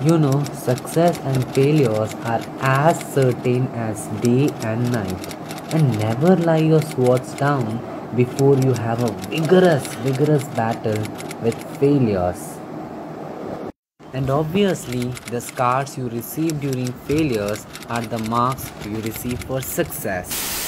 You know, success and failures are as certain as day and night. And never lie your swords down before you have a vigorous, vigorous battle with failures. And obviously, the scars you receive during failures are the marks you receive for success.